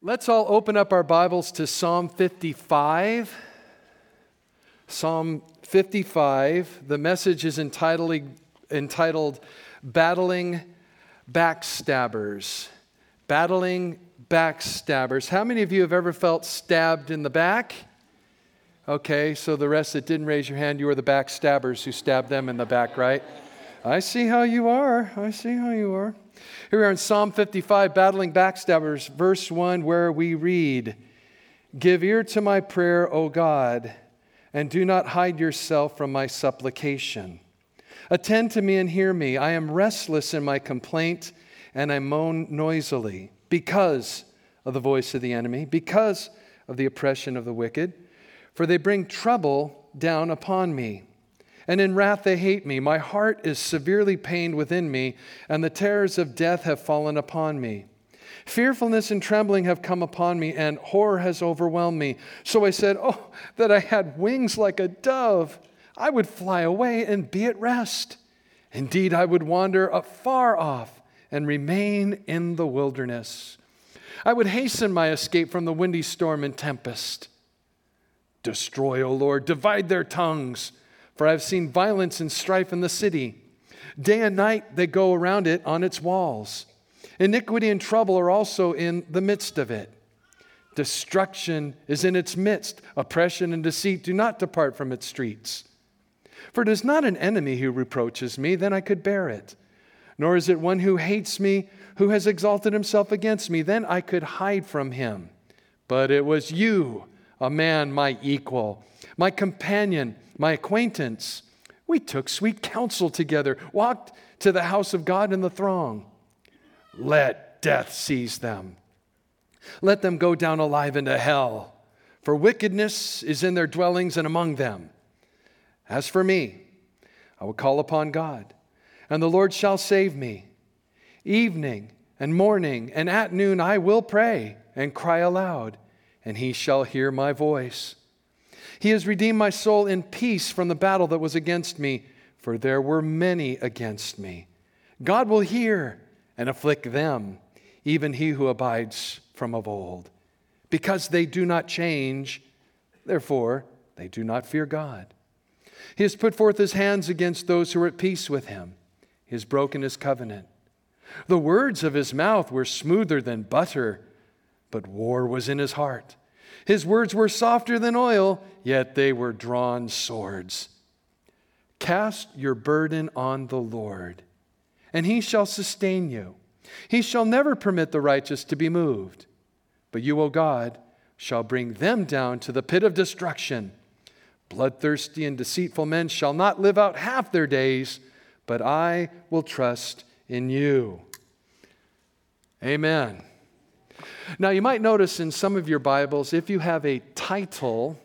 Let's all open up our Bibles to Psalm 55. Psalm 55. The message is entitled, entitled Battling Backstabbers. Battling Backstabbers. How many of you have ever felt stabbed in the back? Okay, so the rest that didn't raise your hand, you were the backstabbers who stabbed them in the back, right? I see how you are. I see how you are. Here we are in Psalm 55, Battling Backstabbers, verse 1, where we read Give ear to my prayer, O God, and do not hide yourself from my supplication. Attend to me and hear me. I am restless in my complaint, and I moan noisily because of the voice of the enemy, because of the oppression of the wicked. For they bring trouble down upon me and in wrath they hate me. My heart is severely pained within me, and the terrors of death have fallen upon me. Fearfulness and trembling have come upon me, and horror has overwhelmed me. So I said, Oh, that I had wings like a dove! I would fly away and be at rest. Indeed, I would wander afar off and remain in the wilderness. I would hasten my escape from the windy storm and tempest. Destroy, O Lord, divide their tongues for I have seen violence and strife in the city. Day and night they go around it on its walls. Iniquity and trouble are also in the midst of it. Destruction is in its midst. Oppression and deceit do not depart from its streets. For it is not an enemy who reproaches me, then I could bear it. Nor is it one who hates me, who has exalted himself against me, then I could hide from him. But it was you, a man my equal, my companion my acquaintance. We took sweet counsel together, walked to the house of God in the throng. Let death seize them. Let them go down alive into hell, for wickedness is in their dwellings and among them. As for me, I will call upon God, and the Lord shall save me. Evening and morning and at noon I will pray and cry aloud, and he shall hear my voice. He has redeemed my soul in peace from the battle that was against me, for there were many against me. God will hear and afflict them, even he who abides from of old. Because they do not change, therefore they do not fear God. He has put forth his hands against those who are at peace with him. He has broken his covenant. The words of his mouth were smoother than butter, but war was in his heart. His words were softer than oil, yet they were drawn swords. Cast your burden on the Lord, and he shall sustain you. He shall never permit the righteous to be moved. But you, O God, shall bring them down to the pit of destruction. Bloodthirsty and deceitful men shall not live out half their days, but I will trust in you. Amen. Now, you might notice in some of your Bibles, if you have a title,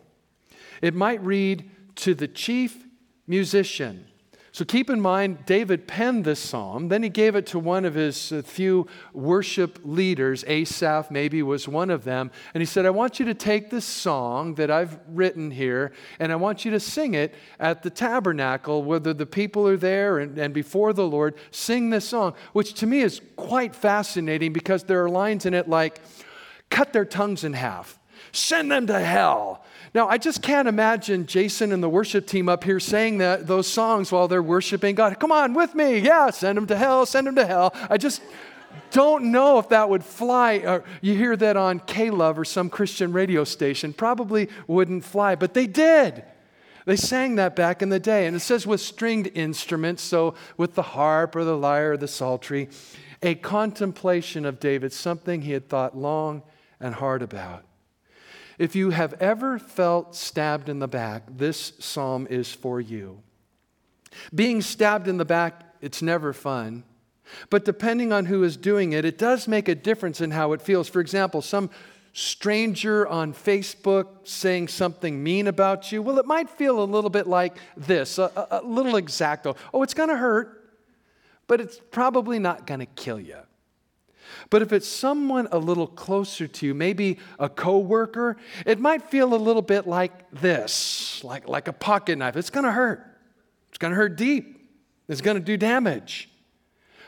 it might read, To the Chief Musician. So keep in mind, David penned this psalm. Then he gave it to one of his uh, few worship leaders. Asaph, maybe, was one of them. And he said, I want you to take this song that I've written here, and I want you to sing it at the tabernacle, whether the people are there and, and before the Lord. Sing this song, which to me is quite fascinating because there are lines in it like, cut their tongues in half, send them to hell now, I just can't imagine Jason and the worship team up here saying that, those songs while they're worshiping God. Come on with me. Yeah, send them to hell, send them to hell. I just don't know if that would fly. Or you hear that on K Love or some Christian radio station. Probably wouldn't fly, but they did. They sang that back in the day. And it says with stringed instruments, so with the harp or the lyre or the psaltery, a contemplation of David, something he had thought long and hard about. If you have ever felt stabbed in the back, this psalm is for you. Being stabbed in the back, it's never fun. But depending on who is doing it, it does make a difference in how it feels. For example, some stranger on Facebook saying something mean about you, well, it might feel a little bit like this a, a, little X-Acto. Oh, it's going to hurt, but it's probably not going to kill you. But if it's someone a little closer to you, maybe a coworker, it might feel a little bit like this, like, like a pocket knife. It's going to hurt. It's going to hurt deep. It's going to do damage.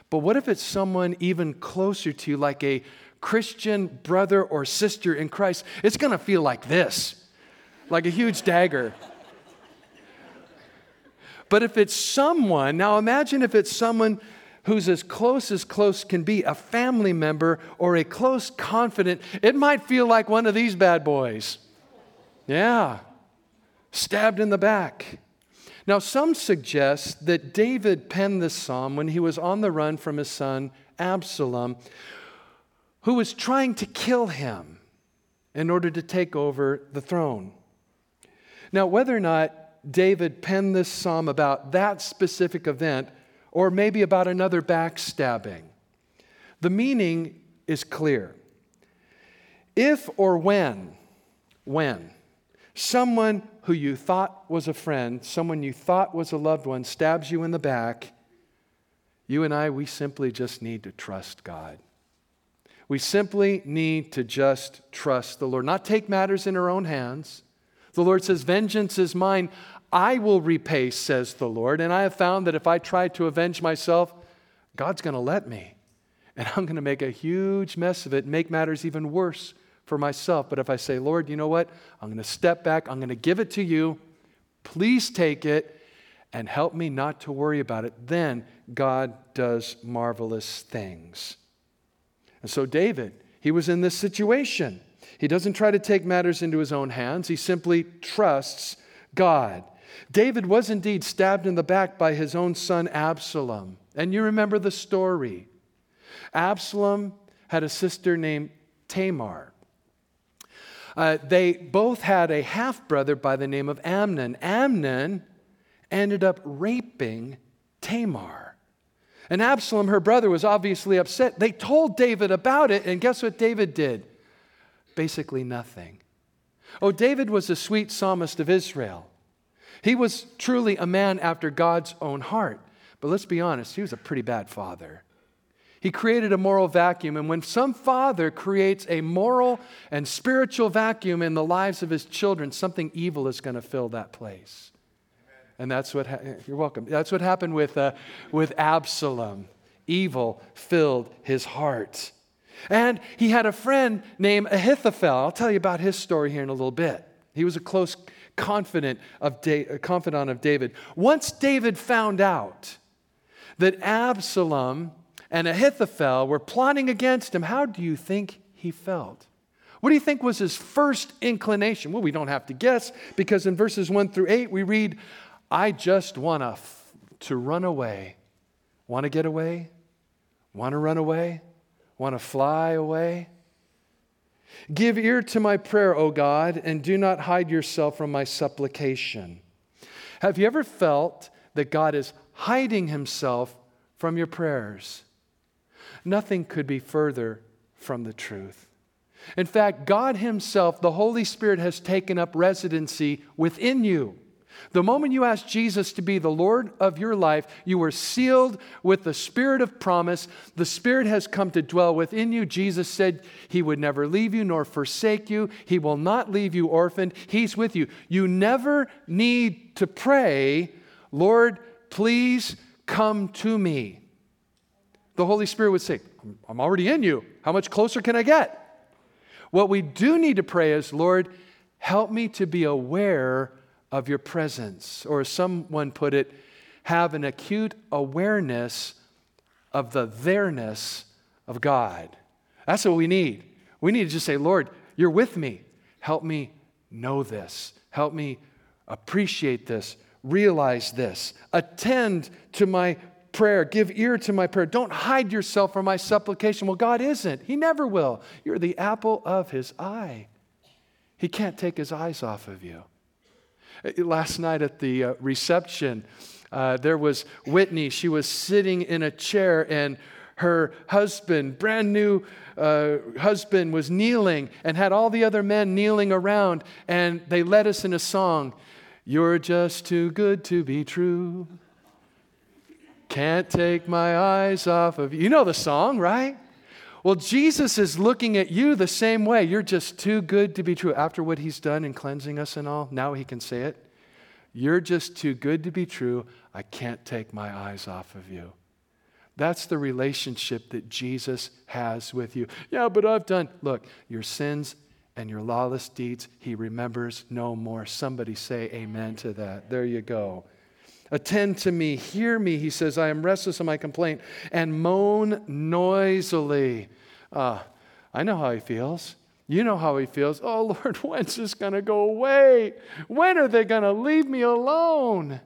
But what if it's someone even closer to you, like a Christian brother or sister in Christ, it's going to feel like this, like a huge dagger. But if it's someone, now imagine if it's someone who's as close as close can be, a family member or a close confidant, it might feel like one of these bad boys. Yeah, stabbed in the back. Now, some suggest that David penned this psalm when he was on the run from his son Absalom, who was trying to kill him in order to take over the throne. Now, whether or not David penned this psalm about that specific event or maybe about another backstabbing. The meaning is clear. If or when, when, someone who you thought was a friend, someone you thought was a loved one, stabs you in the back, you and I, we simply just need to trust God. We simply need to just trust the Lord, not take matters in our own hands. The Lord says, Vengeance is mine. I will repay, says the Lord. And I have found that if I try to avenge myself, God's going to let me. And I'm going to make a huge mess of it make matters even worse for myself. But if I say, Lord, you know what? I'm going to step back, I'm going to give it to you. Please take it and help me not to worry about it. Then God does marvelous things. And so, David, he was in this situation. He doesn't try to take matters into his own hands, he simply trusts God. David was indeed stabbed in the back by his own son Absalom. And you remember the story. Absalom had a sister named Tamar. Uh, they both had a half brother by the name of Amnon. Amnon ended up raping Tamar. And Absalom, her brother, was obviously upset. They told David about it, and guess what David did? Basically nothing. Oh, David was a sweet psalmist of Israel. He was truly a man after God's own heart. But let's be honest, he was a pretty bad father. He created a moral vacuum, and when some father creates a moral and spiritual vacuum in the lives of his children, something evil is going to fill that place. And that's what, ha- you're welcome. That's what happened with, uh, with Absalom. Evil filled his heart. And he had a friend named Ahithophel. I'll tell you about his story here in a little bit. He was a close confident of da- uh, confidant of David. Once David found out that Absalom and Ahithophel were plotting against him, how do you think he felt? What do you think was his first inclination? Well, we don't have to guess because in verses 1 through 8 we read, I just want to f- to run away. Want to get away? Want to run away? Want to fly away? Give ear to my prayer, O God, and do not hide yourself from my supplication. Have you ever felt that God is hiding himself from your prayers? Nothing could be further from the truth. In fact, God Himself, the Holy Spirit, has taken up residency within you. The moment you ask Jesus to be the Lord of your life, you are sealed with the Spirit of promise. The Spirit has come to dwell within you. Jesus said He would never leave you nor forsake you. He will not leave you orphaned. He's with you. You never need to pray, Lord, please come to me. The Holy Spirit would say, I'm already in you. How much closer can I get? What we do need to pray is, Lord, help me to be aware of your presence. Or as someone put it, have an acute awareness of the there-ness of God. That's what we need. We need to just say, Lord, you're with me. Help me know this. Help me appreciate this, realize this, attend to my prayer, give ear to my prayer. Don't hide yourself from my supplication. Well, God isn't. He never will. You're the apple of his eye. He can't take his eyes off of you. Last night at the uh, reception, uh, there was Whitney. She was sitting in a chair, and her husband, brand new uh, husband, was kneeling and had all the other men kneeling around. And they led us in a song You're just too good to be true. Can't take my eyes off of you. You know the song, right? Well, Jesus is looking at you the same way. You're just too good to be true. After what he's done in cleansing us and all, now he can say it. You're just too good to be true. I can't take my eyes off of you. That's the relationship that Jesus has with you. Yeah, but I've done, look, your sins and your lawless deeds, he remembers no more. Somebody say amen to that. There you go. Attend to me, hear me, he says. I am restless in my complaint, and moan noisily. Uh, I know how he feels. You know how he feels. Oh, Lord, when's this going to go away? When are they going to leave me alone?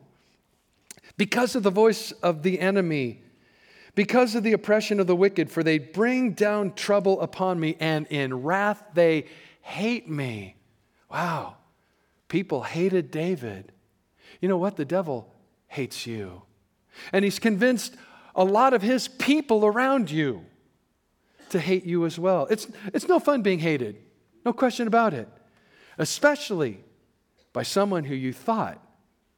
Because of the voice of the enemy, because of the oppression of the wicked, for they bring down trouble upon me, and in wrath they hate me. Wow. People hated David. You know what? The devil hates you. And he's convinced a lot of his people around you to hate you as well. It's, it's no fun being hated, no question about it, especially by someone who you thought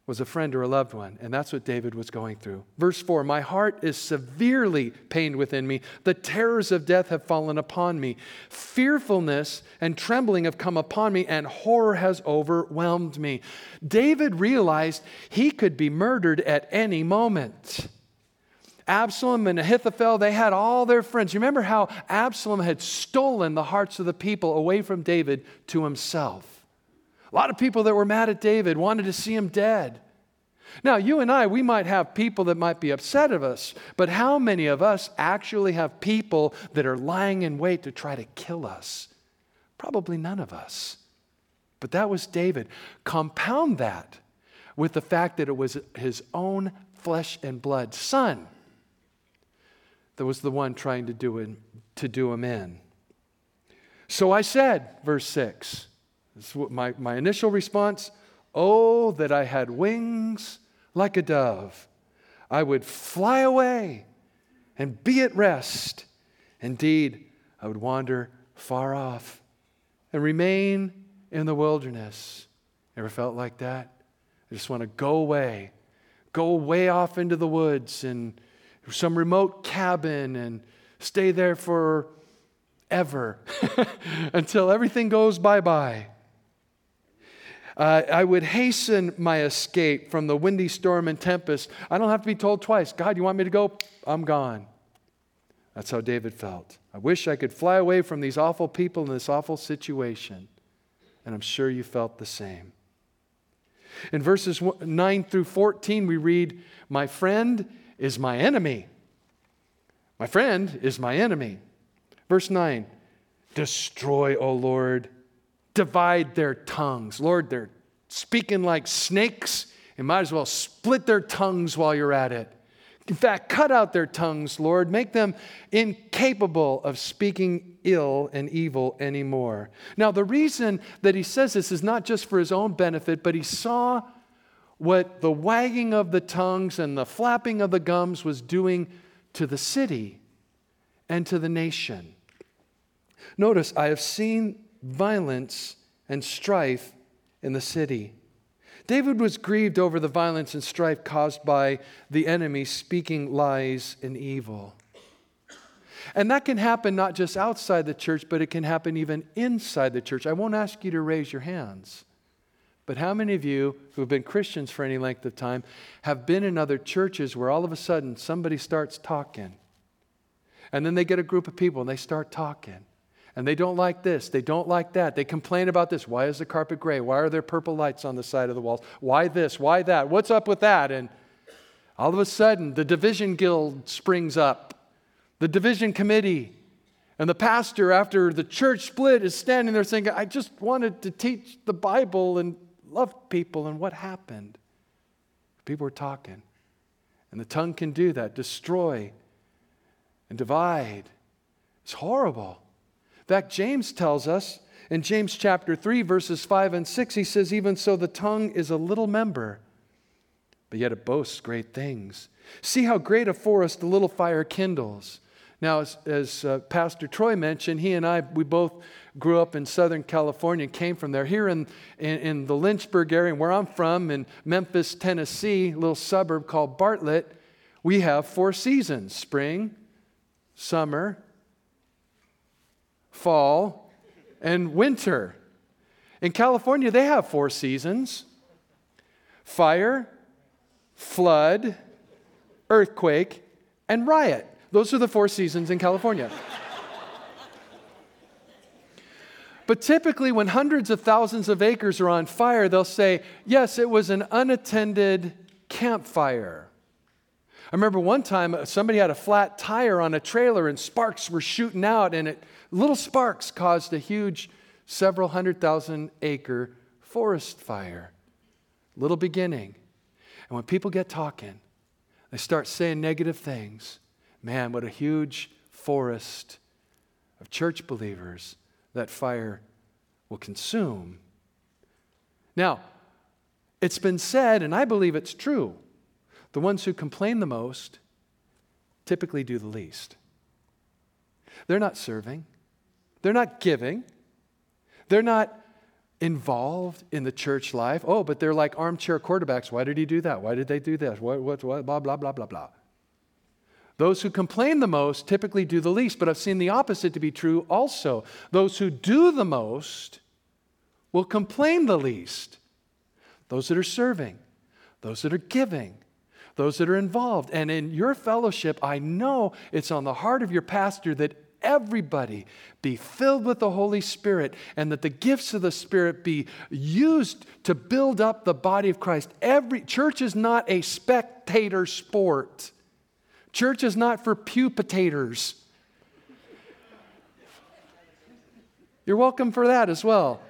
was a friend or a loved one. And that's what David was going through. Verse 4 My heart is severely pained within me. The terrors of death have fallen upon me. Fearfulness and trembling have come upon me, and horror has overwhelmed me. David realized he could be murdered at any moment. Absalom and Ahithophel, they had all their friends. You remember how Absalom had stolen the hearts of the people away from David to himself? A lot of people that were mad at David wanted to see him dead. Now, you and I, we might have people that might be upset of us, but how many of us actually have people that are lying in wait to try to kill us? Probably none of us. But that was David. Compound that with the fact that it was his own flesh and blood son that was the one trying to do him, to do him in. So I said, verse 6, my, my initial response Oh, that I had wings like a dove. I would fly away and be at rest. Indeed, I would wander far off and remain in the wilderness. Ever felt like that? I just want to go away, go way off into the woods and some remote cabin and stay there forever until everything goes bye bye. Uh, I would hasten my escape from the windy storm and tempest. I don't have to be told twice God, you want me to go? I'm gone. That's how David felt. I wish I could fly away from these awful people in this awful situation. And I'm sure you felt the same. In verses 9 through 14, we read, My friend is my enemy. My friend is my enemy. Verse 9, Destroy, O Lord divide their tongues. Lord, they're speaking like snakes. You might as well split their tongues while you're at it. In fact, cut out their tongues, Lord. Make them incapable of speaking ill and evil anymore. Now, the reason that he says this is not just for his own benefit, but he saw what the wagging of the tongues and the flapping of the gums was doing to the city and to the nation. Notice, I have seen violence and strife in the city. David was grieved over the violence and strife caused by the enemy speaking lies and evil. And that can happen not just outside the church, but it can happen even inside the church. I won't ask you to raise your hands. But how many of you who have been Christians for any length of time have been in other churches where all of a sudden somebody starts talking? And then they get a group of people and they start talking. And they don't like this, they don't like that. They complain about this. Why is the carpet gray? Why are there purple lights on the side of the walls? Why this? Why that? What's up with that? And all of a sudden, the division guild springs up, the division committee. And the pastor, after the church split, is standing there saying, I just wanted to teach the Bible and love people. And what happened? People were talking. And the tongue can do that destroy and divide. It's horrible fact, James tells us in James chapter 3, verses 5 and 6, he says, Even so, the tongue is a little member, but yet it boasts great things. See how great a forest the little fire kindles. Now, as, as uh, Pastor Troy mentioned, he and I, we both grew up in Southern California and came from there. Here in, in, in the Lynchburg area, where I'm from, in Memphis, Tennessee, a little suburb called Bartlett, we have four seasons spring, summer, fall, and winter. In California, they have four seasons fire, flood, earthquake, and riot. Those are the four seasons in California. But typically, when hundreds of thousands of acres are on fire, they'll say, Yes, it was an unattended campfire. I remember one time uh, somebody had a flat tire on a trailer and sparks were shooting out, and it, little sparks caused a huge, several hundred thousand acre forest fire. Little beginning. And when people get talking, they start saying negative things. Man, what a huge forest of church believers that fire will consume. Now, it's been said, and I believe it's true the ones who complain the most typically do the least. They're not serving, they're not giving, they're not involved in the church life. Oh, but they're like armchair quarterbacks. Why did he do that? Why did they do this? What, what, what, blah, blah, blah, blah, blah. Those who complain the most typically do the least, but I've seen the opposite to be true also. Those who do the most will complain the least. Those that are serving, those that are giving, those that are involved. And in your fellowship, I know it's on the heart of your pastor that everybody be filled with the Holy Spirit and that the gifts of the Spirit be used to build up the body of Christ. Every church is not a spectator sport. Church is not for pew potators. You're welcome for that as well.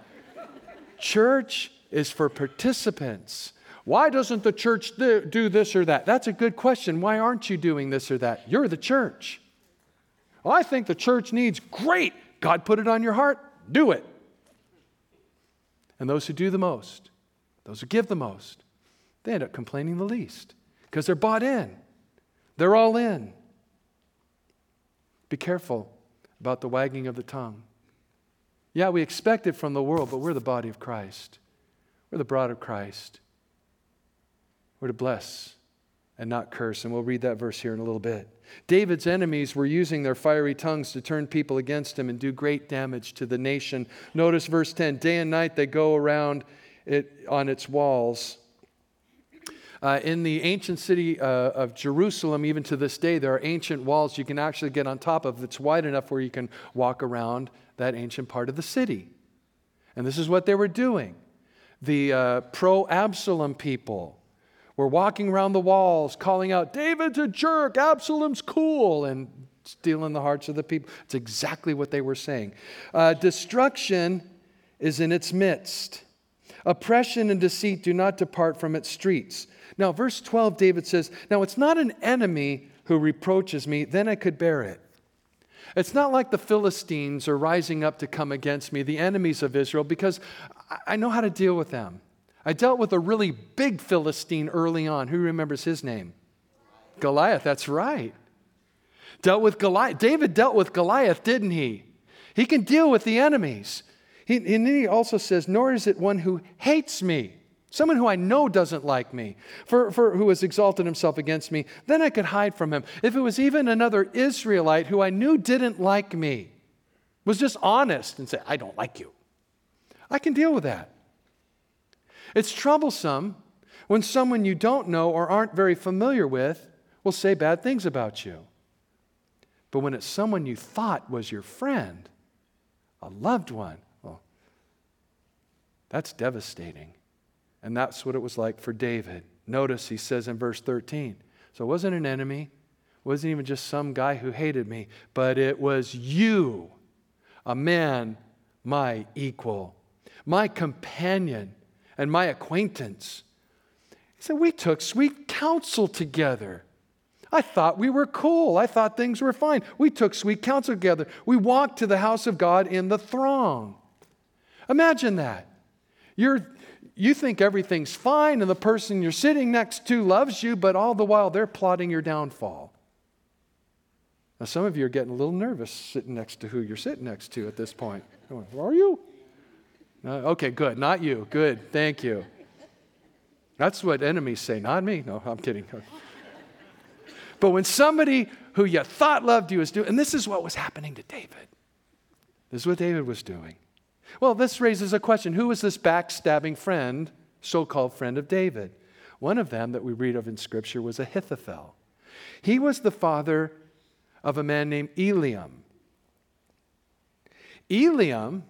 Church is for participants. Why doesn't the church do this or that? That's a good question. Why aren't you doing this or that? You're the church. Well, I think the church needs great. God put it on your heart, do it. And those who do the most, those who give the most, they end up complaining the least because they're bought in. They're all in. Be careful about the wagging of the tongue. Yeah, we expect it from the world, but we're the body of Christ. We're the bride of Christ. We're to bless and not curse. And we'll read that verse here in a little bit. David's enemies were using their fiery tongues to turn people against him and do great damage to the nation. Notice verse 10 day and night they go around it on its walls. Uh, in the ancient city uh, of Jerusalem, even to this day, there are ancient walls you can actually get on top of that's wide enough where you can walk around that ancient part of the city. And this is what they were doing. The uh, pro Absalom people were walking around the walls calling out, David's a jerk, Absalom's cool, and stealing the hearts of the people. It's exactly what they were saying. Uh, destruction is in its midst. Oppression and deceit do not depart from its streets. Now, verse 12, David says, Now it's not an enemy who reproaches me, then I could bear it. It's not like the Philistines are rising up to come against me, the enemies of Israel, because I know how to deal with them. I dealt with a really big Philistine early on. Who remembers his name? Goliath, that's right. Dealt with Goliath. David dealt with Goliath, didn't he? He can deal with the enemies. He, and then he also says, Nor is it one who hates me. Someone who I know doesn't like me, for, for who has exalted himself against me, then I could hide from him. If it was even another Israelite who I knew didn't like me, was just honest and say, I don't like you, I can deal with that. It's troublesome when someone you don't know or aren't very familiar with will say bad things about you. But when it's someone you thought was your friend, a loved one, well, that's devastating. And that's what it was like for David. Notice he says in verse 13 so it wasn't an enemy, it wasn't even just some guy who hated me, but it was you, a man, my equal, my companion, and my acquaintance. He said, We took sweet counsel together. I thought we were cool. I thought things were fine. We took sweet counsel together. We walked to the house of God in the throng. Imagine that. You're you think everything's fine and the person you're sitting next to loves you, but all the while they're plotting your downfall. Now, some of you are getting a little nervous sitting next to who you're sitting next to at this point. Are you? Uh, okay, good. Not you. Good. Thank you. That's what enemies say, not me. No, I'm kidding. But when somebody who you thought loved you is doing, and this is what was happening to David. This is what David was doing. Well, this raises a question who was this backstabbing friend, so called friend of David? One of them that we read of in Scripture was Ahithophel. He was the father of a man named Eliam. Eliam,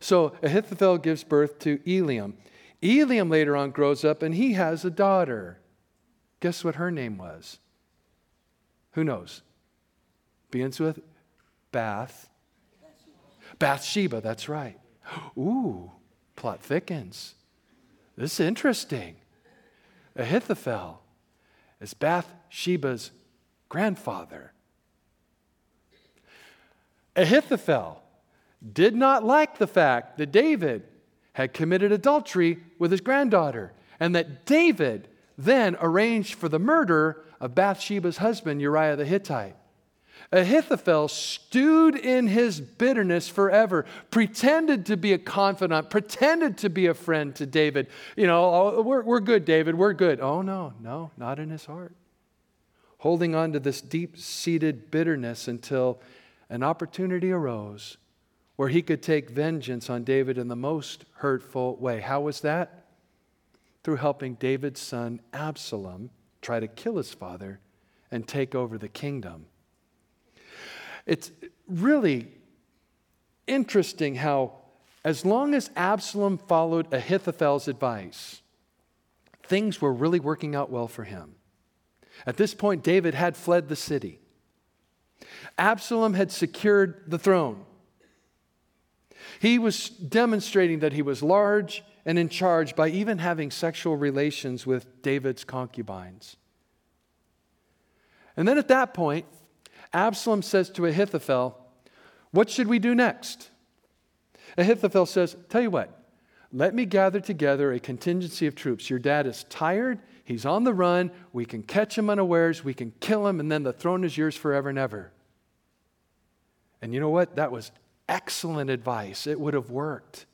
so Ahithophel gives birth to Eliam. Eliam later on grows up and he has a daughter. Guess what her name was? Who knows? Begins with Bath. Bathsheba, that's right. Ooh, plot thickens. This is interesting. Ahithophel is Bathsheba's grandfather. Ahithophel did not like the fact that David had committed adultery with his granddaughter and that David then arranged for the murder of Bathsheba's husband, Uriah the Hittite. Ahithophel stewed in his bitterness forever, pretended to be a confidant, pretended to be a friend to David. You know, oh, we're, we're good, David, we're good. Oh, no, no, not in his heart. Holding on to this deep seated bitterness until an opportunity arose where he could take vengeance on David in the most hurtful way. How was that? Through helping David's son Absalom try to kill his father and take over the kingdom. It's really interesting how, as long as Absalom followed Ahithophel's advice, things were really working out well for him. At this point, David had fled the city. Absalom had secured the throne. He was demonstrating that he was large and in charge by even having sexual relations with David's concubines. And then at that point, Absalom says to Ahithophel, What should we do next? Ahithophel says, Tell you what, let me gather together a contingency of troops. Your dad is tired, he's on the run, we can catch him unawares, we can kill him, and then the throne is yours forever and ever. And you know what? That was excellent advice. It would have worked.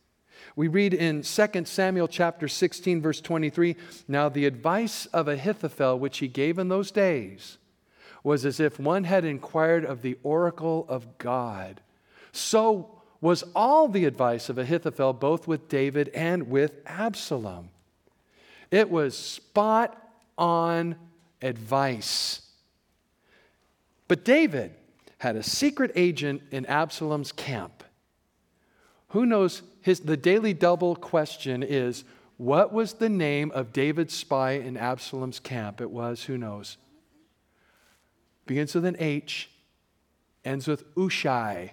We read in 2 Samuel chapter 16 verse 23, now the advice of Ahithophel which he gave in those days was as if one had inquired of the oracle of God. So was all the advice of Ahithophel, both with David and with Absalom. It was spot on advice. But David had a secret agent in Absalom's camp. Who knows? His, the daily double question is what was the name of David's spy in Absalom's camp? It was, who knows? begins with an H, ends with Hushai.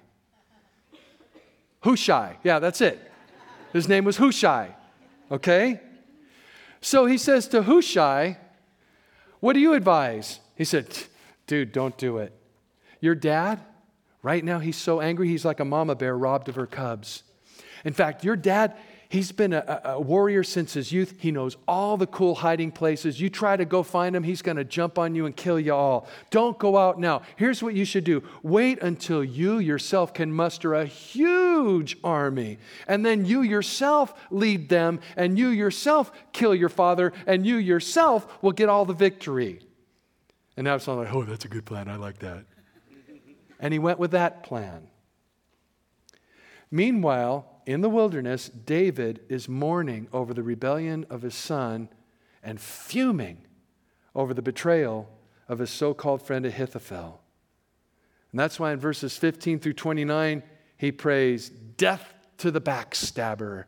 Hushai, yeah, that's it. His name was Hushai, okay? So he says to Hushai, What do you advise? He said, Dude, don't do it. Your dad, right now, he's so angry, he's like a mama bear robbed of her cubs. In fact, your dad, He's been a, a, warrior since his youth. He knows all the cool hiding places. You try to go find him, he's going to jump on you and kill you all. Don't go out now. Here's what you should do wait until you yourself can muster a huge army. And then you yourself lead them, and you yourself kill your father, and you yourself will get all the victory. And Absalom like, oh, that's a good plan. I like that. And he went with that plan. Meanwhile, in the wilderness, David is mourning over the rebellion of his son and fuming over the betrayal of his so called friend Ahithophel. And that's why in verses 15 through 29, he prays, Death to the backstabber!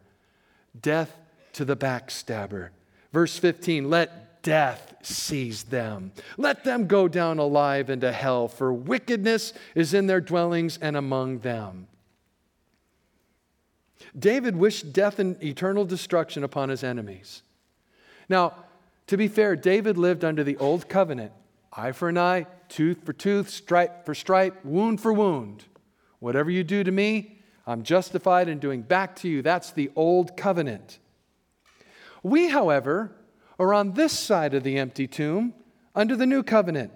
Death to the backstabber. Verse 15, let death seize them. Let them go down alive into hell, for wickedness is in their dwellings and among them. David wished death and eternal destruction upon his enemies. Now, to be fair, David lived under the old covenant eye for an eye, tooth for tooth, stripe for stripe, wound for wound. Whatever you do to me, I'm justified in doing back to you. That's the old covenant. We, however, are on this side of the empty tomb under the new covenant.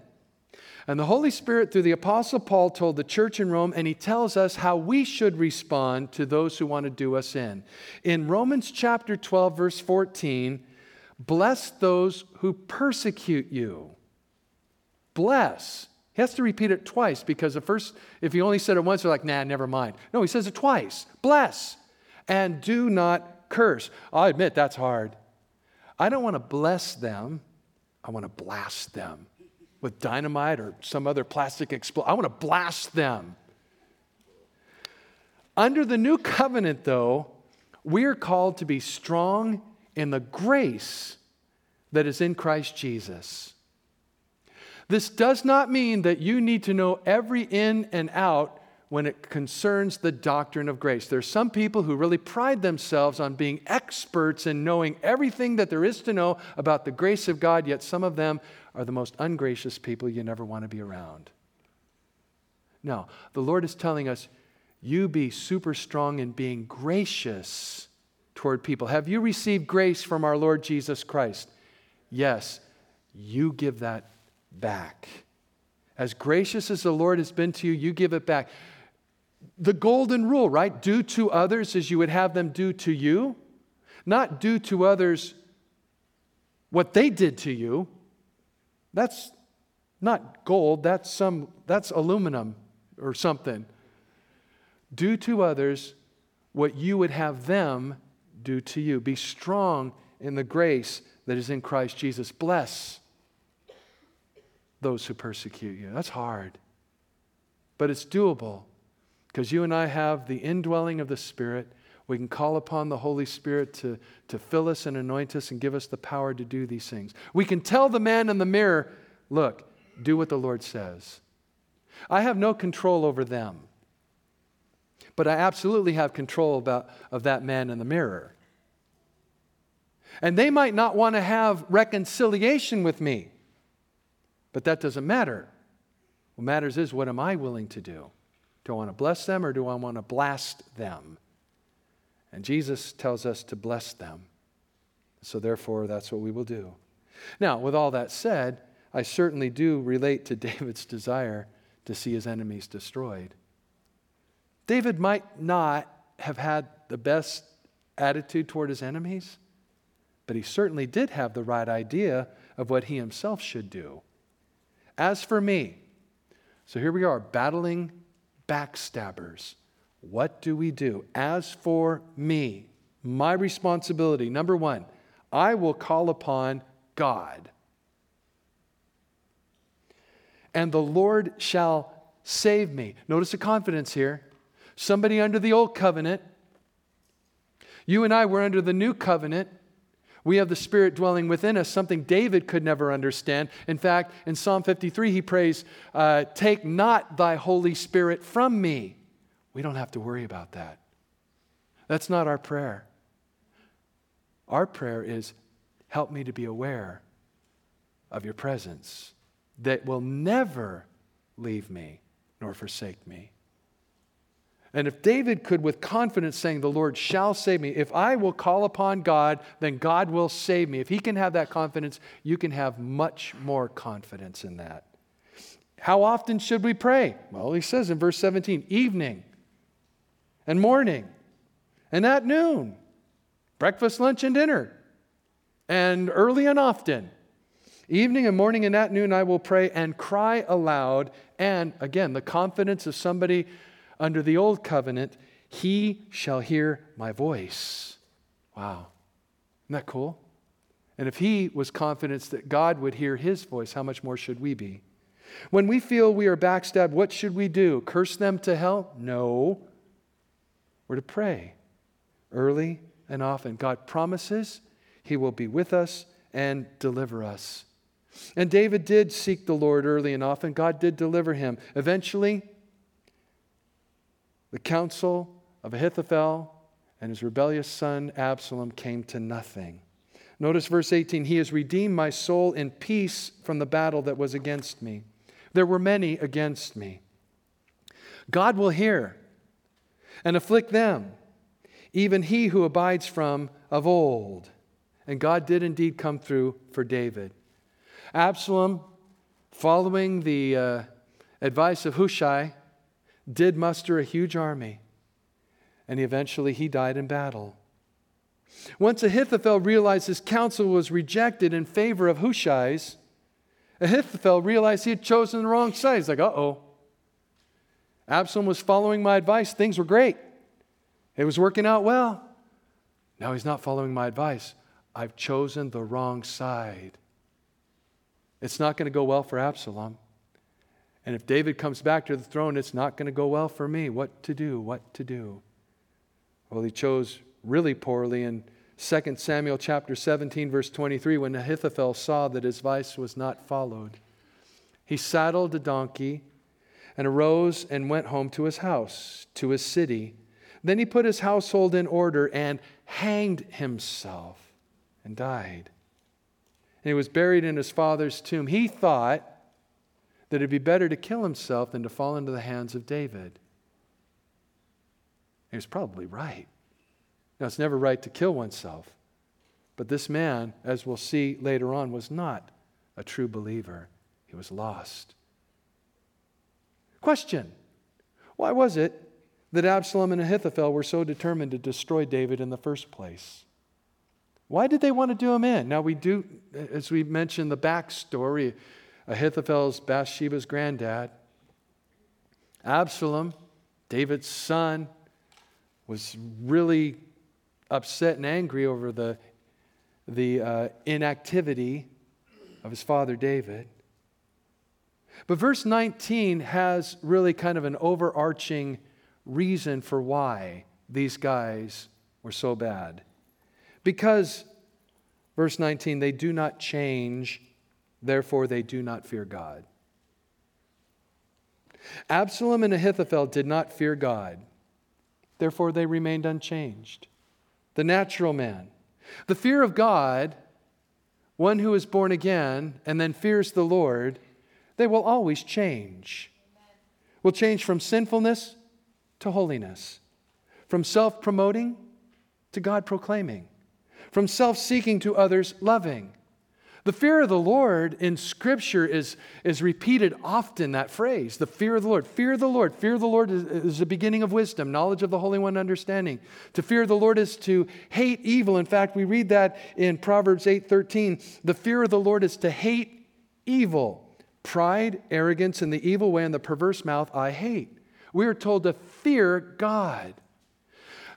And the Holy Spirit, through the Apostle Paul, told the church in Rome, and he tells us how we should respond to those who want to do us in. In Romans chapter 12, verse 14, bless those who persecute you. Bless. He has to repeat it twice because the first, if he only said it once, they're like, nah, never mind. No, he says it twice. Bless. And do not curse. i admit that's hard. I don't want to bless them, I want to blast them. with dynamite or some other plastic explosion. I want to blast them. Under the new covenant, though, we are called to be strong in the grace that is in Christ Jesus. This does not mean that you need to know every in and out when it concerns the doctrine of grace. There are some people who really pride themselves on being experts in knowing everything that there is to know about the grace of God, yet some of them are the most ungracious people you never want to be around. No, the Lord is telling us, you be super strong in being gracious toward people. Have you received grace from our Lord Jesus Christ? Yes, you give that back. As gracious as the Lord has been to you, you give it back. The golden rule, right? Do to others as you would have them do to you. Not do to others what they did to you. That's not gold, that's some that's aluminum or something. Do to others what you would have them do to you. Be strong in the grace that is in Christ Jesus. Bless those who persecute you. That's hard, but it's doable because you and I have the indwelling of the Spirit. We can call upon the Holy Spirit to, to fill us and anoint us and give us the power to do these things. We can tell the man in the mirror, look, do what the Lord says. I have no control over them, but I absolutely have control about, of that man in the mirror. And they might not want to have reconciliation with me. But that doesn't matter. What matters is what am I willing to do? Do I want to bless them or do I want to blast them? And Jesus tells us to bless them. So therefore, that's what we will do. Now, with all that said, I certainly do relate to David's desire to see his enemies destroyed. David might not have had the best attitude toward his enemies, but he certainly did have the right idea of what he himself should do. As for me, so here we are battling backstabbers. What do we do? As for me, my responsibility, number one, I will call upon God. And the Lord shall save me. Notice the confidence here. Somebody under the old covenant. You and I were under the new covenant. We have the Spirit dwelling within us, something David could never understand. In fact, in Psalm 53, he prays, uh, Take not thy Holy Spirit from me. We don't have to worry about that. That's not our prayer. Our prayer is, Help me to be aware of your presence that will never leave me nor forsake me. And if David could, with confidence, saying, The Lord shall save me, if I will call upon God, then God will save me. If he can have that confidence, you can have much more confidence in that. How often should we pray? Well, he says in verse 17 evening and morning and at noon, breakfast, lunch, and dinner, and early and often. Evening and morning and at noon, I will pray and cry aloud. And again, the confidence of somebody under the old covenant, he shall hear my voice. Wow. Isn't that cool? And if he was confident that God would hear his voice, how much more should we be? When we feel we are backstabbed, what should we do? Curse them to hell? No. We're to pray early and often. God promises he will be with us and deliver us. And David did seek the Lord early and often. God did deliver him. Eventually, the counsel of Ahithophel and his rebellious son Absalom came to nothing. Notice verse 18 He has redeemed my soul in peace from the battle that was against me. There were many against me. God will hear and afflict them, even he who abides from of old. And God did indeed come through for David. Absalom, following the uh, advice of Hushai, did muster a huge army, and eventually he died in battle. Once Ahithophel realized his counsel was rejected in favor of Hushai's, Ahithophel realized he had chosen the wrong side. He's like, uh oh. Absalom was following my advice. Things were great. It was working out well. Now he's not following my advice. I've chosen the wrong side. it's not going to go well for Absalom. And if David comes back to the throne, it's not going to go well for me. What to do? What to do? Well, he chose really poorly in 2 Samuel chapter 17, verse 23, when Ahithophel saw that his advice was not followed. He saddled a donkey and arose and went home to his house, to his city. Then he put his household in order and hanged himself and died. And he was buried in his father's tomb. He thought that it'd be better to kill himself than to fall into the hands of David. He was probably right. Now, it's never right to kill oneself. But this man, as we'll see later on, was not a true believer. He was lost. Question Why was it that Absalom and Ahithophel were so determined to destroy David in the first place? Why did they want to do him in? Now, we do, as we mentioned, the backstory Ahithophel's Bathsheba's granddad. Absalom, David's son, was really upset and angry over the, the uh, inactivity of his father David. But verse 19 has really kind of an overarching reason for why these guys were so bad. Because, verse 19, they do not change, therefore they do not fear God. Absalom and Ahithophel did not fear God, therefore they remained unchanged. The natural man. The fear of God, one who is born again and then fears the Lord, they will always change. Will change from sinfulness to holiness, from self promoting to God proclaiming, from self seeking to others loving. The fear of the Lord in Scripture is, is repeated often, that phrase, the fear of the Lord. Fear of the Lord. Fear of the Lord is, is the beginning of wisdom, knowledge of the Holy One, understanding. To fear the Lord is to hate evil. In fact, we read that in Proverbs 8:13. The fear of the Lord is to hate evil. Pride, arrogance, and the evil way and the perverse mouth I hate. We are told to fear God.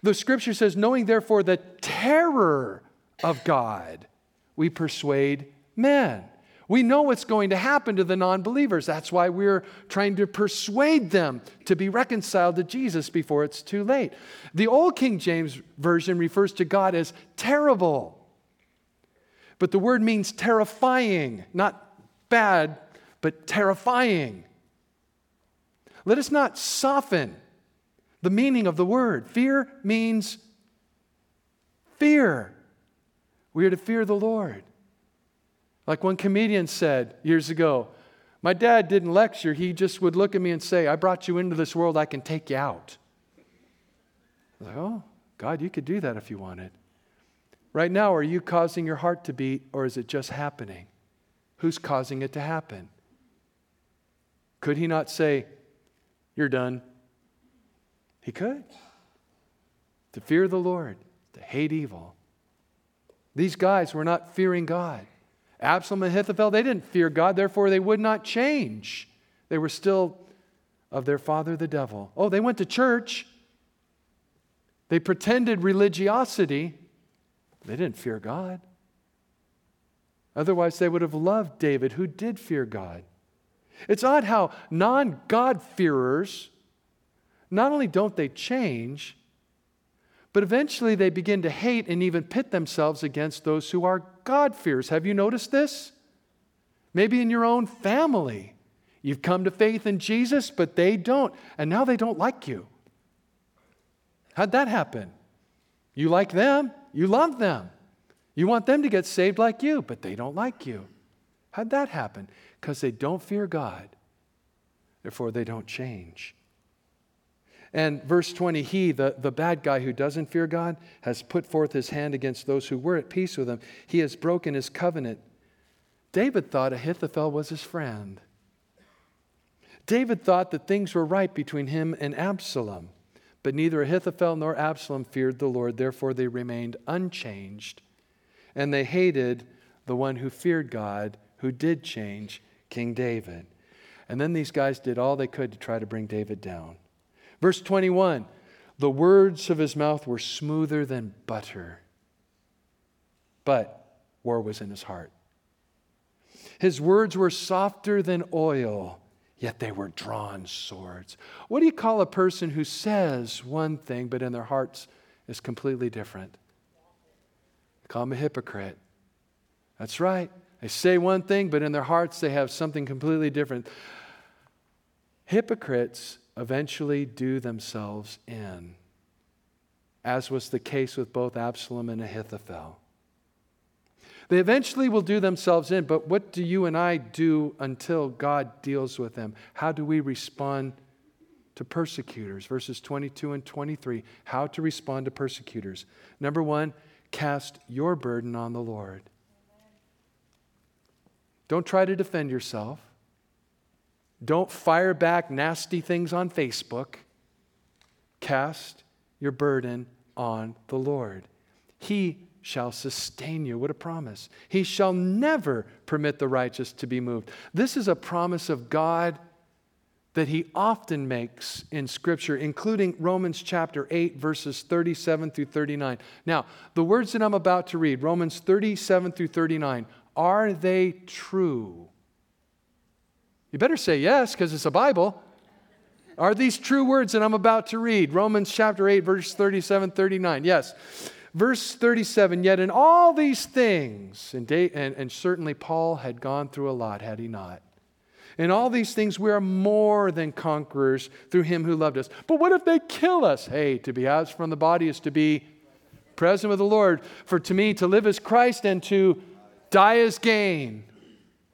The scripture says, knowing therefore the terror of God, we persuade men. We know what's going to happen to the non believers. That's why we're trying to persuade them to be reconciled to Jesus before it's too late. The Old King James Version refers to God as terrible, but the word means terrifying, not bad, but terrifying. Let us not soften the meaning of the word. Fear means fear. We are to fear the Lord. Like one comedian said years ago, my dad didn't lecture, he just would look at me and say, I brought you into this world, I can take you out. Like, oh, God, you could do that if you wanted. Right now, are you causing your heart to beat or is it just happening? Who's causing it to happen? Could he not say, You're done? He could. To fear the Lord, to hate evil. These guys were not fearing God. Absalom and Ahithophel, they didn't fear God, therefore they would not change. They were still of their father, the devil. Oh, they went to church. They pretended religiosity. They didn't fear God. Otherwise, they would have loved David, who did fear God. It's odd how non God-fearers, not only don't they change, but eventually they begin to hate and even pit themselves against those who are God fears. Have you noticed this? Maybe in your own family. You've come to faith in Jesus, but they don't. And now they don't like you. How'd that happen? You like them, you love them. You want them to get saved like you, but they don't like you. How'd that happen? Because they don't fear God. Therefore, they don't change. And verse 20, he, the, the bad guy who doesn't fear God, has put forth his hand against those who were at peace with him. He has broken his covenant. David thought Ahithophel was his friend. David thought that things were right between him and Absalom, but neither Ahithophel nor Absalom feared the Lord. Therefore, they remained unchanged, and they hated the one who feared God, who did change, King David. And then these guys did all they could to try to bring David down. Verse 21 the words of his mouth were smoother than butter, but war was in his heart. His words were softer than oil, yet they were drawn swords. What do you call a person who says one thing, but in their hearts is completely different? Call them a hypocrite. That's right. They say one thing, but in their hearts they have something completely different. Hypocrites eventually do themselves in, as was the case with both Absalom and Ahithophel. They eventually will do themselves in, but what do you and I do until God deals with them? How do we respond to persecutors? Verses 22 and 23. How to respond to persecutors. Number one, cast your burden on the Lord. Don't try to defend yourself. Don't fire back nasty things on Facebook. Cast your burden on the Lord. He shall sustain you. What a promise. He shall never permit the righteous to be moved. This is a promise of God that he often makes in Scripture, including Romans chapter 8, verses 37 through 39. Now, the words that I'm about to read, Romans 37 through 39, are they true? You better say yes, because it's a Bible. Are these true words that I'm about to read? Romans chapter 8, verse 37, 39. Yes. Verse 37 Yet in all these things, and, and, and certainly Paul had gone through a lot, had he not? In all these things, we are more than conquerors through him who loved us. But what if they kill us? Hey, to be absent from the body is to be present with the Lord. For to me, to live is Christ and to die is gain.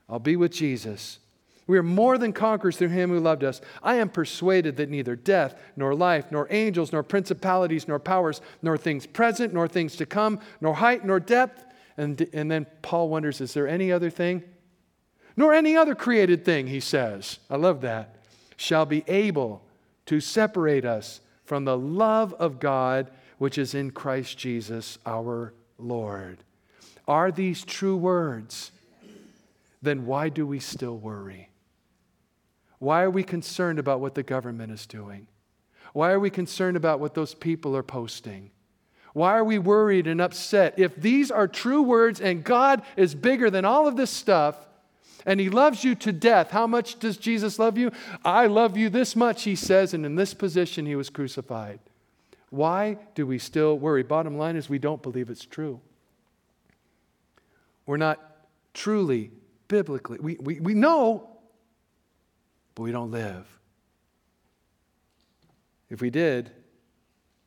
I'll be with Jesus. We are more than conquerors through him who loved us. I am persuaded that neither death, nor life, nor angels, nor principalities, nor powers, nor things present, nor things to come, nor height, nor depth. And, and then Paul wonders, is there any other thing? Nor any other created thing, he says. I love that. Shall be able to separate us from the love of God which is in Christ Jesus our Lord. Are these true words? Then why do we still worry? Why are we concerned about what the government is doing? Why are we concerned about what those people are posting? Why are we worried and upset? If these are true words and God is bigger than all of this stuff and He loves you to death, how much does Jesus love you? I love you this much, He says, and in this position He was crucified. Why do we still worry? Bottom line is we don't believe it's true. We're not truly biblically, we, we, we know but we don't live. If we did,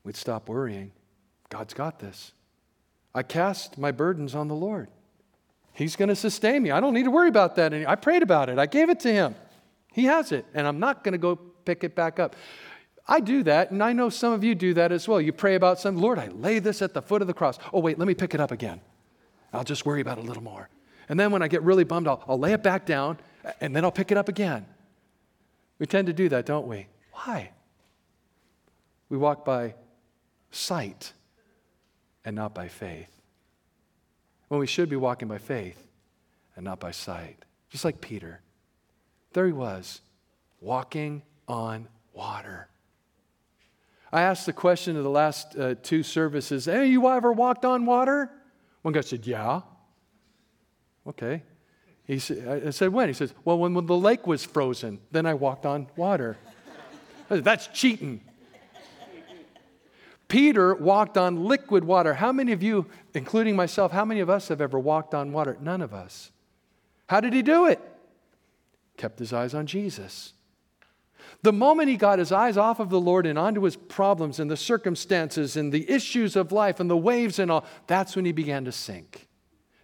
we'd stop worrying. God's got this. I cast my burdens on the Lord. He's going to sustain me. I don't need to worry about that. Anymore. I prayed about it. I gave it to him. He has it, and I'm not going to go pick it back up. I do that, and I know some of you do that as well. You pray about something, Lord, I lay this at the foot of the cross. Oh, wait, let me pick it up again. I'll just worry about it a little more. And then when I get really bummed, I'll, I'll lay it back down, and then I'll pick it up again. We tend to do that, don't we? Why? We walk by sight and not by faith. When we should be walking by faith and not by sight. Just like Peter. There he was, walking on water. I asked the question of the last uh, two services Hey, you ever walked on water? One guy said, Yeah. Okay. He said, I said, when? He says, well, when, when the lake was frozen, then I walked on water. Said, That's cheating. Peter walked on liquid water. How many of you, including myself, how many of us have ever walked on water? None of us. How did he do it? Kept his eyes on Jesus. The moment he got his eyes off of the Lord and onto his problems and the circumstances and the issues of life and the waves and all, that's when he began to sink.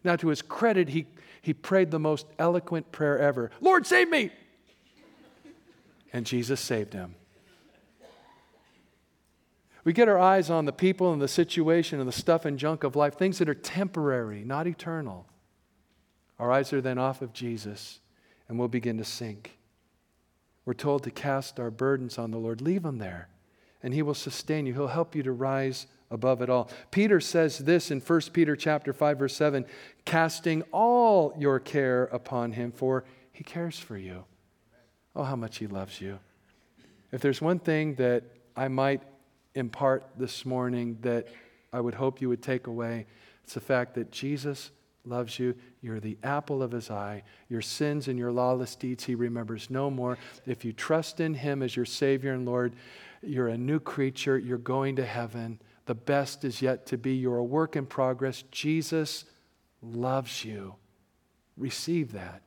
Now, to his credit, he he prayed the most eloquent prayer ever Lord, save me! And Jesus saved him. We get our eyes on the people and the situation and the stuff and junk of life, things that are temporary, not eternal. Our eyes are then off of Jesus, and we'll begin to sink. We're told to cast our burdens on the Lord. Leave them there, and He will sustain you. He'll help you to rise above it all. Peter says this in 1 Peter chapter 5 verse 7, casting all your care upon him for he cares for you. Oh how much he loves you. If there's one thing that I might impart this morning that I would hope you would take away, it's the fact that Jesus loves you. You're the apple of his eye. Your sins and your lawless deeds he remembers no more. If you trust in him as your Savior and Lord, you're a new creature. You're going to heaven. The best is yet to be. You're a work in progress. Jesus loves you. Receive that.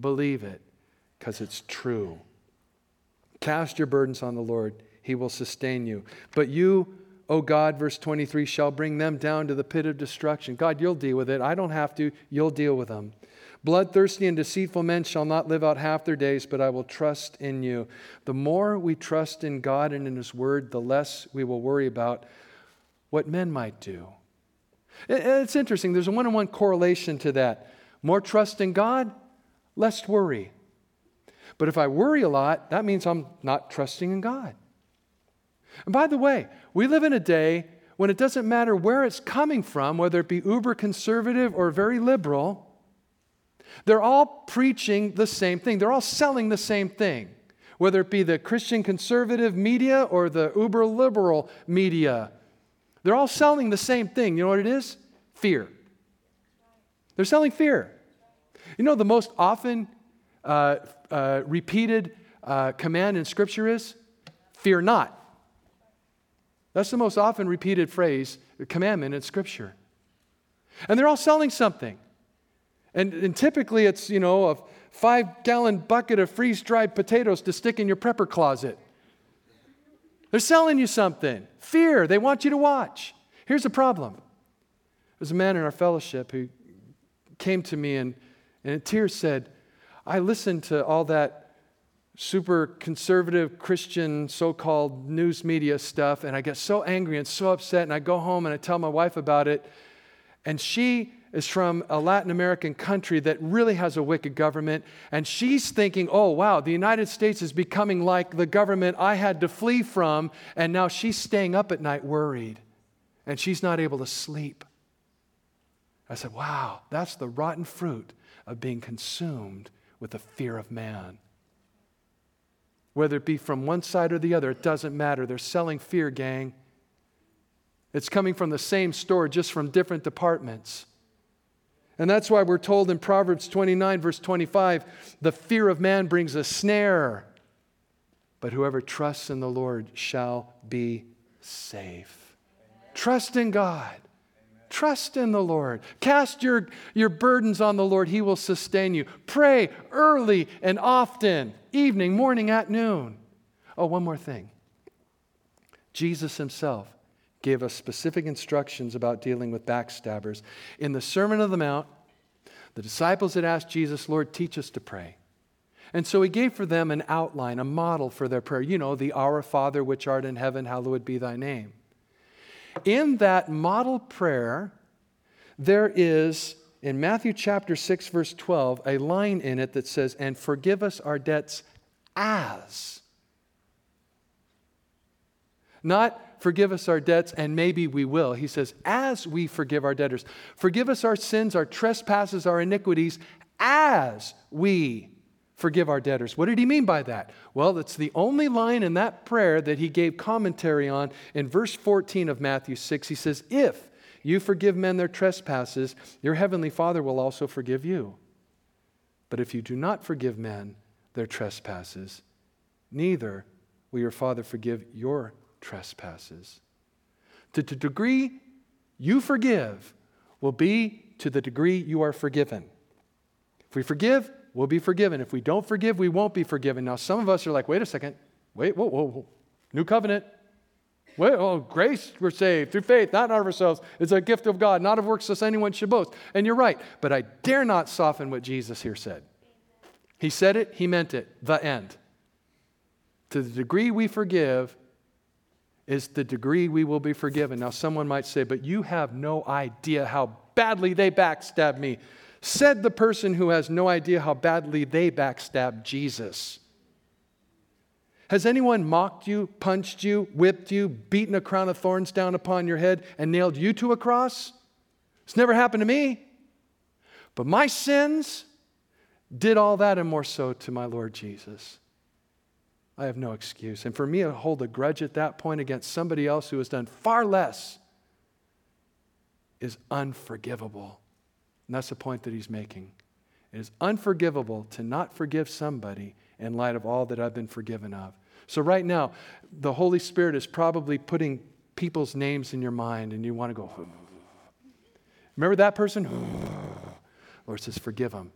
Believe it because it's true. Cast your burdens on the Lord, He will sustain you. But you, O God, verse 23, shall bring them down to the pit of destruction. God, you'll deal with it. I don't have to. You'll deal with them. Bloodthirsty and deceitful men shall not live out half their days, but I will trust in you. The more we trust in God and in His Word, the less we will worry about what men might do. It's interesting. There's a one on one correlation to that. More trust in God, less worry. But if I worry a lot, that means I'm not trusting in God. And by the way, we live in a day when it doesn't matter where it's coming from, whether it be uber conservative or very liberal, they're all preaching the same thing. They're all selling the same thing, whether it be the Christian conservative media or the uber liberal media. They're all selling the same thing. You know what it is? Fear. They're selling fear. You know, the most often uh, uh, repeated uh, command in Scripture is fear not. That's the most often repeated phrase, commandment in Scripture. And they're all selling something. And, and typically it's, you know, a five gallon bucket of freeze dried potatoes to stick in your prepper closet. They're selling you something. Fear. They want you to watch. Here's the problem. There's a man in our fellowship who came to me and, and in tears said, I listened to all that super conservative Christian so called news media stuff, and I get so angry and so upset, and I go home and I tell my wife about it. And she is from a Latin American country that really has a wicked government, and she's thinking, oh, wow, the United States is becoming like the government I had to flee from, and now she's staying up at night worried, and she's not able to sleep. I said, wow, that's the rotten fruit of being consumed with the fear of man. Whether it be from one side or the other, it doesn't matter. They're selling fear, gang. It's coming from the same store, just from different departments. And that's why we're told in Proverbs 29, verse 25, the fear of man brings a snare, but whoever trusts in the Lord shall be safe. Trust in God. Trust in the Lord. Cast your, your burdens on the Lord. He will sustain you. Pray early and often, evening, morning, at noon. Oh, one more thing. Jesus himself gave us specific instructions about dealing with backstabbers. In the Sermon on the Mount, the disciples had asked Jesus, Lord, teach us to pray. And so he gave for them an outline, a model for their prayer. You know, the Our Father which art in heaven, hallowed be thy name. In that model prayer, there is, in Matthew chapter 6, verse 12, a line in it that says, And forgive us our debts as. Not forgive us our debts and maybe we will. He says, as we forgive our debtors. Forgive us our sins, our trespasses, our iniquities, as we forgive our debtors. What did he mean by that? Well, it's the only line in that prayer that he gave commentary on in verse 14 of Matthew 6. He says, If you forgive men their trespasses, your heavenly Father will also forgive you. But if you do not forgive men their trespasses, neither will your Father forgive your trespasses. To the degree you forgive will be to the degree you are forgiven. If we forgive, we'll be forgiven. If we don't forgive, we won't be forgiven. Now, some of us are like, wait a second, wait, whoa, whoa, whoa. new covenant. Wait, oh, grace, we're saved through faith, not of ourselves. It's a gift of God, not of works, lest anyone should boast. And you're right, but I dare not soften what Jesus here said. He said it, he meant it, the end. To the degree we forgive is the degree we will be forgiven. Now, someone might say, but you have no idea how badly they backstabbed me. Said the person who has no idea how badly they backstabbed Jesus. Has anyone mocked you, punched you, whipped you, beaten a crown of thorns down upon your head, and nailed you to a cross? It's never happened to me. But my sins did all that and more so to my Lord Jesus. I have no excuse. And for me to hold a grudge at that point against somebody else who has done far less is unforgivable. And that's the point that he's making. It is unforgivable to not forgive somebody in light of all that I've been forgiven of. So, right now, the Holy Spirit is probably putting people's names in your mind, and you want to go, remember that person? Lord says, forgive them.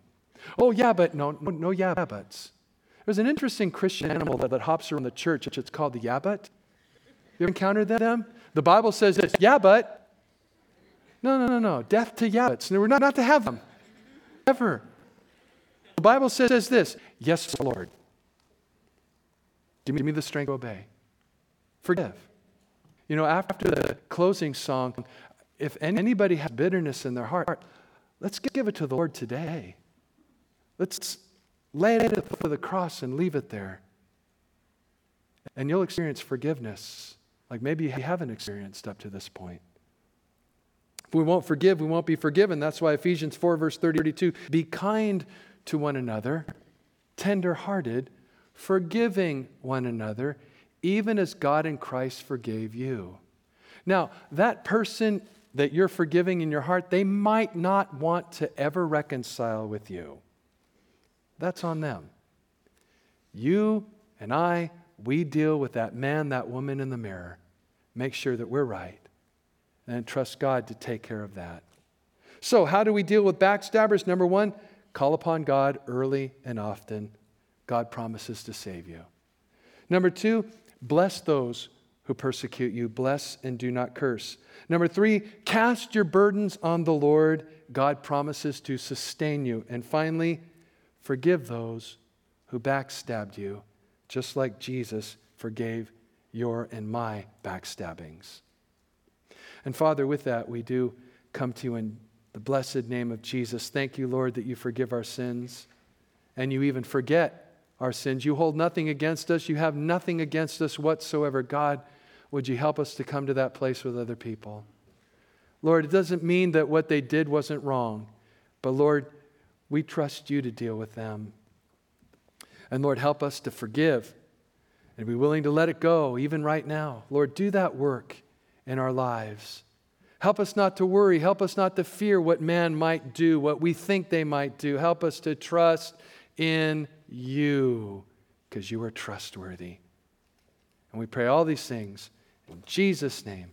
Oh, yeah, but no, no, yeah, buts. There's an interesting Christian animal that, that hops around the church. It's called the yabbut. You ever encountered them? The Bible says this, yeah, but. No, no, no, no. Death to yabbuts. No, we're not, not to have them. Ever. The Bible says this Yes, Lord. Give me the strength to obey. Forgive. You know, after the closing song, if anybody has bitterness in their heart, let's give it to the Lord today. Let's lay it at the foot of the cross and leave it there. And you'll experience forgiveness like maybe you haven't experienced up to this point. If we won't forgive, we won't be forgiven. That's why Ephesians 4, verse 32 be kind to one another, tender hearted, forgiving one another, even as God in Christ forgave you. Now, that person that you're forgiving in your heart, they might not want to ever reconcile with you. That's on them. You and I, we deal with that man, that woman in the mirror. Make sure that we're right and trust God to take care of that. So, how do we deal with backstabbers? Number one, call upon God early and often. God promises to save you. Number two, bless those who persecute you. Bless and do not curse. Number three, cast your burdens on the Lord. God promises to sustain you. And finally, forgive those who backstabbed you, just like Jesus forgave your and my backstabbings. And Father, with that, we do come to you in the blessed name of Jesus. Thank you, Lord, that you forgive our sins and you even forget our sins. You hold nothing against us, you have nothing against us whatsoever. God, would you help us to come to that place with other people? Lord, it doesn't mean that what they did wasn't wrong, but Lord, we trust you to deal with them. And Lord, help us to forgive and be willing to let it go, even right now. Lord, do that work in our lives. Help us not to worry. Help us not to fear what man might do, what we think they might do. Help us to trust in you because you are trustworthy. And we pray all these things in Jesus' name.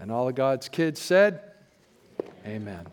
And all of God's kids said, Amen.